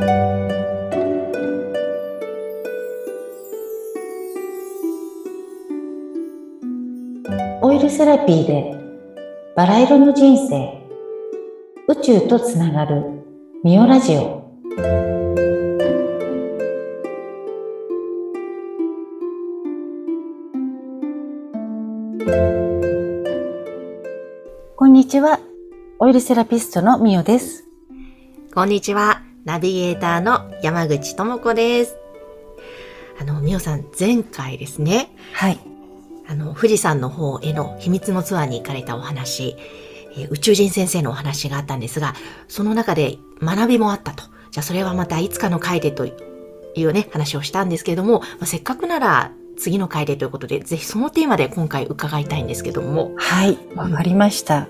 オイルセラピーでバラ色の人生。宇宙とつながるミオラジオ。こんにちは。オイルセラピストのミオです。こんにちは。ナビゲーターの山口智子です。あの、みおさん、前回ですね、はい。あの、富士山の方への秘密のツアーに行かれたお話、えー宇宙人先生のお話があったんですが、その中で学びもあったと。じゃあ、それはまたいつかの回でというね、話をしたんですけれども、まあ、せっかくなら次の回でということで、ぜひそのテーマで今回伺いたいんですけども。はい。わかりました。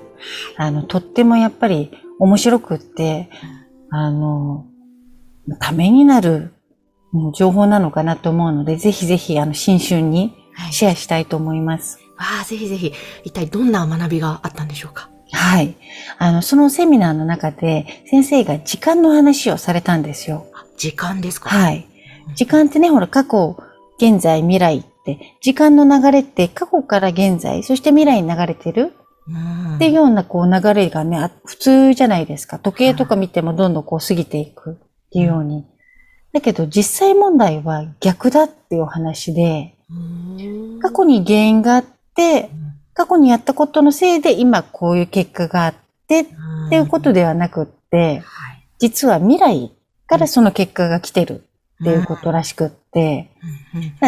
あのとってもやっぱり面白くってあのためになるうん情報なのかなと思うのでぜひぜひあの新春にはい。シェアしたいと思います。ああ、ぜひぜひ、一体どんな学びがあったんでしょうか？はい。あの、そのセミナーの中で、先生が時間の話をされたんですよ。あ時間ですか？はい。時間ってね、ほら、過去、現在、未来って、時間の流れって過去から現在、そして未来に流れてるうんっていうようなこう流れがね、あ普通じゃないですか。時計とか見てもどんどんこう過ぎていく。っていうように。だけど実際問題は逆だっていうお話で、うん。過去に原因があって、過去にやったことのせいで今こういう結果があってっていうことではなくって、はい。実は未来からその結果が来てるっていうことらしくって、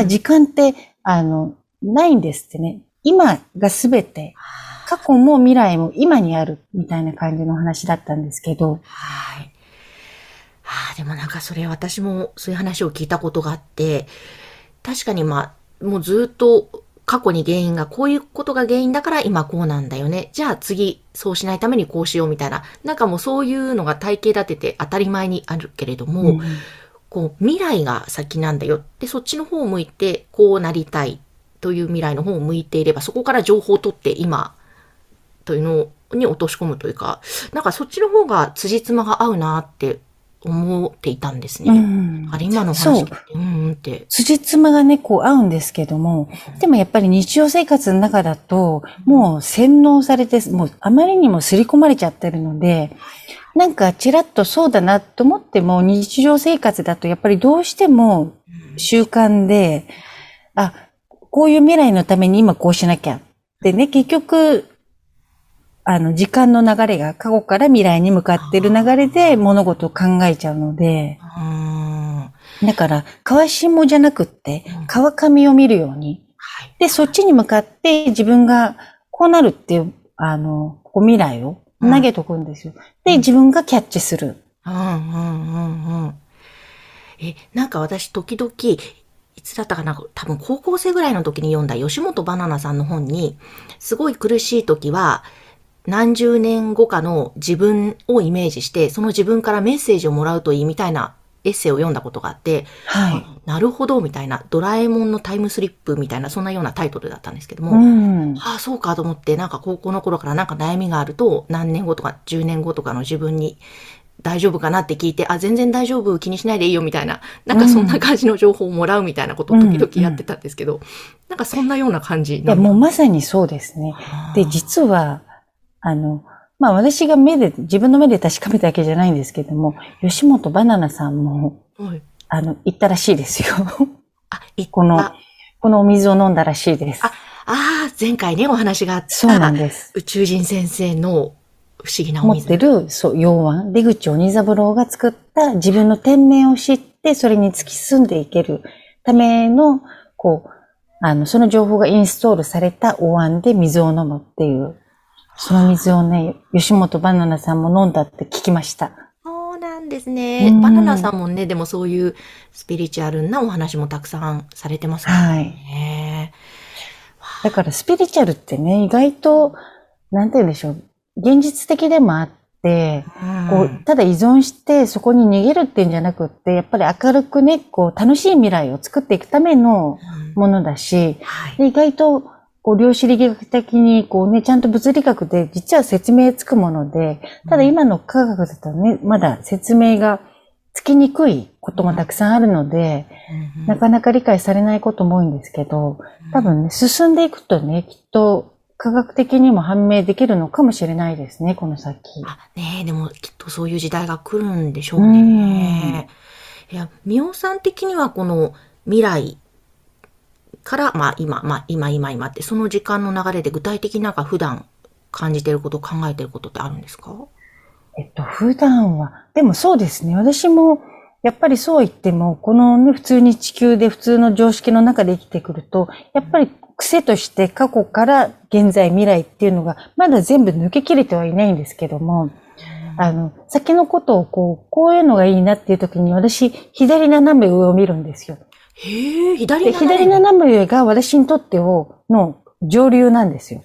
時間って、あの、ないんですってね。今が全て、過去も未来も今にあるみたいな感じの話だったんですけど、はい。ああ、でもなんかそれ私もそういう話を聞いたことがあって、確かにまあ、もうずっと過去に原因が、こういうことが原因だから今こうなんだよね。じゃあ次、そうしないためにこうしようみたいな。なんかもうそういうのが体系立てて当たり前にあるけれども、うんこう未来が先なんだよ。で、そっちの方を向いて、こうなりたいという未来の方を向いていれば、そこから情報を取って今というのに落とし込むというか、なんかそっちの方が辻褄が合うなって思っていたんですうね。んあれ、今の話聞いて、うんうんって。辻褄がね、こう合うんですけども、でもやっぱり日常生活の中だと、もう洗脳されて、もうあまりにも刷り込まれちゃってるので、なんかちらっとそうだなと思っても、日常生活だとやっぱりどうしても習慣で、あ、こういう未来のために今こうしなきゃ。でね、結局、あの、時間の流れが過去から未来に向かってる流れで物事を考えちゃうので、だから、川下じゃなくってうん、川上を見るように。い。で、そっちに向かって自分がこうなるっていう、あの、こう未来を投げとくんですよ。で、自分がキャッチする。うんうんうんうん。え、なんか私時々、いつだったかな？多分高校生ぐらいの時に読んだ吉本バナナさんの本に、すごい苦しい時は、何十年後かの自分をイメージして、その自分からメッセージをもらうといいみたいなエッセイを読んだことがあって、はい。なるほど、みたいな、ドラえもんのタイムスリップみたいな、そんなようなタイトルだったんですけども、うん。ああ、そうかと思って、なんか高校の頃からなんか悩みがあると、何年後とか10年後とかの自分に大丈夫かなって聞いて、あ、全然大丈夫、気にしないでいいよみたいな、なんかそんな感じの情報をもらうみたいなことを時々やってたんですけど、なんかそんなような感じいや、もうまさにそうですね。で、実は、あの、まあ私が目で、自分の目で確かめたわけじゃないんですけども、吉本バナナさんも、はいあの、言ったらしいですよ。あ、いこのあ、このお水を飲んだらしいです。ああー、前回ね、お話があっそうなんた、です。宇宙人先生の不思議なお持っ水。てる、そう、洋腕、出口鬼三郎が作った自分の天命を知って、それに突き進んでいけるための、こう、あの、その情報がインストールされたお椀で水を飲むっていう、その水をね、吉本バナナさんも飲んだって聞きました。そうなんですね。うんバナナさんもね、でもそういうスピリチュアルなお話もたくさんされてますもんはい。ね。だからスピリチュアルってね、意外と、なんて言うんでしょう、現実的でもあって、こう、ただ依存してそこに逃げるっていうんじゃなくって、やっぱり明るくね、こう、楽しい未来を作っていくためのうんものだし、はい。で意外と、こう、量子力学的に、こうね、ちゃんと物理学で実は説明つくもので、ただ今の科学だとね、まだ説明がつきにくいこともたくさんあるので、なかなか理解されないことも多いんですけど、多分ね、進んでいくとね、きっと科学的にも判明できるのかもしれないですね、この先。あ、ねえ、でもきっとそういう時代が来るんでしょうね。いや、みおさん的にはこの未来から、まあ今、まあ今今今って、その時間の流れで具体的になんか普段感じてること、考えてることってあるんですか？えっと、普段は、でもそうですね、私も、やっぱりそう言っても、このね、普通に地球で普通の常識の中で生きてくると、やっぱり癖として過去から現在未来っていうのが、まだ全部抜け切れてはいないんですけども、あの、先のことをこう、こういうのがいいなっていう時に私、左斜め上を見るんですよ。へえ、左で、左斜め上が私にとってを、の上流なんですよ。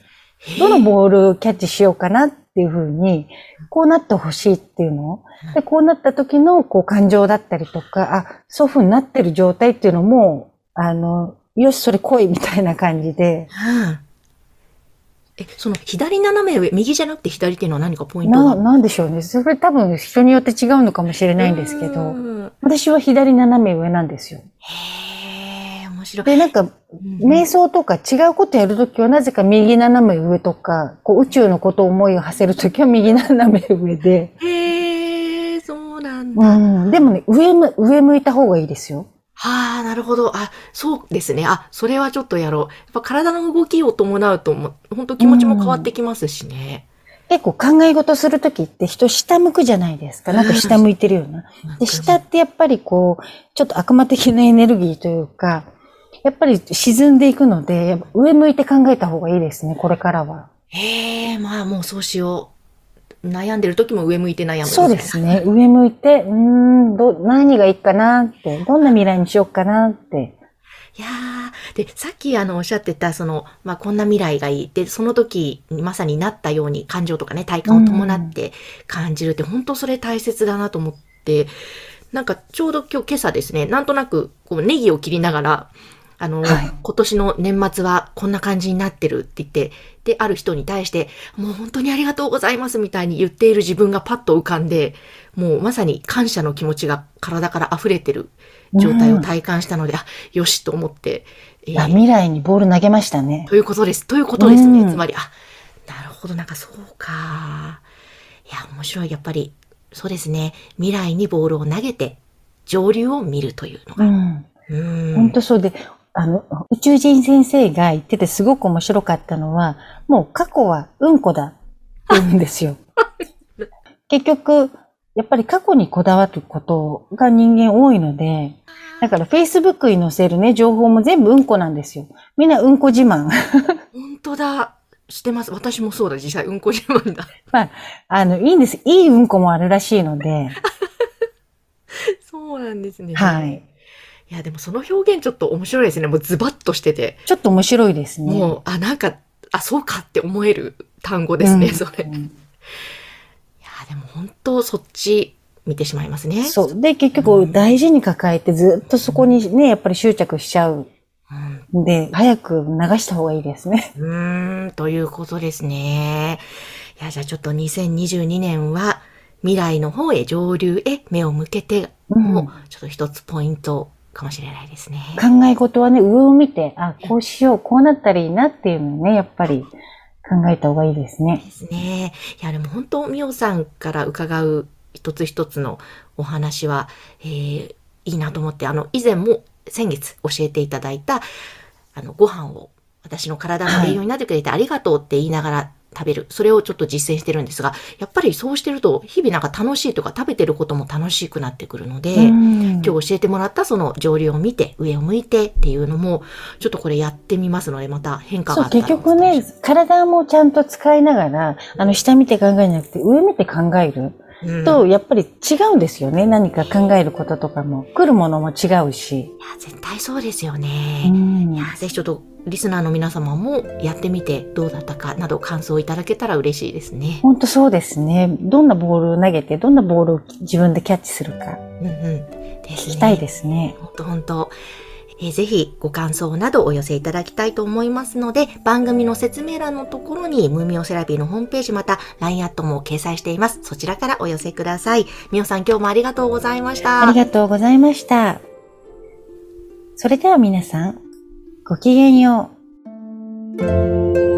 どのボールをキャッチしようかなっていうふうに、こうなってほしいっていうので、こうなった時のこう感情だったりとか、あ、そういうふうになってる状態っていうのも、あの、よし、それ来いみたいな感じで。うんえ、その左斜め上、右じゃなくて左っていうのは何かポイントな、がなんでしょうね。それ多分人によって違うのかもしれないんですけうど、ん私は左斜め上なんですよ。へえ、面白い。で、なんか、うん瞑想とか違うことやるときはなぜか右斜め上とか、こう宇宙のことを思いを馳せるときは右斜め上で、へえ、そうなんうだ。ん。でもね、上む、上向いた方がいいですよ。はあ、なるほど。あ、そうですね。あ、それはちょっとやろう。やっぱ体の動きを伴うと、もう本当気持ちも変わってきますしね。結構考え事するときって人下向くじゃないですか。なんか下向いてるような。で、下ってやっぱりこう、ちょっと悪魔的なエネルギーというか、やっぱり沈んでいくので、上向いて考えた方がいいですね、これからは。へえ、まあもうそうしよう。悩んでる時も上向いて悩む。そうですね。上向いて、うーん、ど、何がいいかなって、どんな未来にしようかなって。いやー、で、さっきあのおっしゃってた、その、まあ、こんな未来がいい。で、その時にまさになったように感情とかね、体感を伴って感じるって、本当それ大切だなと思って、なんかちょうど今日今朝ですね、なんとなくこうネギを切りながら、あの、はい今年の年末はこんな感じになってるって言って、で、ある人に対して、もう本当にありがとうございますみたいに言っている自分がパッと浮かんで、もうまさに感謝の気持ちが体から溢れてる状態を体感したので、あ、よしと思って、えーあ未来にボール投げましたね。ということです。ということですね。うんつまり、あ、なるほど、なんかそうか。いや、面白い。やっぱり、そうですね。未来にボールを投げて、上流を見るというのが。うん。うん。本当そうで、あの、宇宙人先生が言っててすごく面白かったのは、もう過去はうんこだって言うんですよ。結局、やっぱり過去にこだわることが人間多いので、だから Facebook に載せるね、情報も全部うんこなんですよ。みんなうんこ自慢。本当だ。してます。私もそうだ。実際、うんこ自慢だ。まあ、あの、いいんです。いいうんこもあるらしいので、そうなんですね。はい。いや、でもその表現ちょっと面白いですね。もうズバッとしてて。ちょっと面白いですね。もう、あ、なんか、あ、そうかって思える単語ですね、うんそれ。いや、うんでも本当そっち見てしまいますね。そう。で、結局大事に抱えてずっとそこにね、やっぱり執着しちゃうで、早く流した方がいいですね。うーん、ということですね。いや、じゃあちょっと2022年は未来の方へ上流へ目を向けてうんも、ちょっと一つポイントかもしれないですね。考え事はね、上を見て、あ、こうしよう、こうなったらいいなっていうのをね、やっぱり考えた方がいいですね。ですね。いや、でも本当、みおさんから伺う一つ一つのお話は、えーいいなと思って、あの、以前も先月教えていただいた、あの、ご飯を私の体の栄養になってくれてありがとうって言いながら食べる。それをちょっと実践してるんですが、やっぱりそうしてると、日々なんか楽しいとか食べてることも楽しくなってくるので、うん。今日教えてもらったその上流を見て、上を向いてっていうのも、ちょっとこれやってみますので、また変化があったら結局ね、体もちゃんと使いながら、あの、下見て考えなくて、上見て考える。うんと、やっぱり違うんですよね。何か考えることとかも。来るものも違うし。いや、絶対そうですようね。んいや、ぜひちょっとリスナーの皆様もやってみてどうだったかなど感想いただけたら嬉しいですね。本当そうですね。どんなボールを投げて、どんなボールを自分でキャッチするか、うんうん。ね。聞きたいですね。ほんとほんと。えーぜひご感想などお寄せいただきたいと思いますので、番組の説明欄のところにムーミオセラピーのホームページまた LINE アットも掲載しています。そちらからお寄せください。みおさん今日もありがとうございました。ありがとうございました。それでは皆さん、ごきげんよう。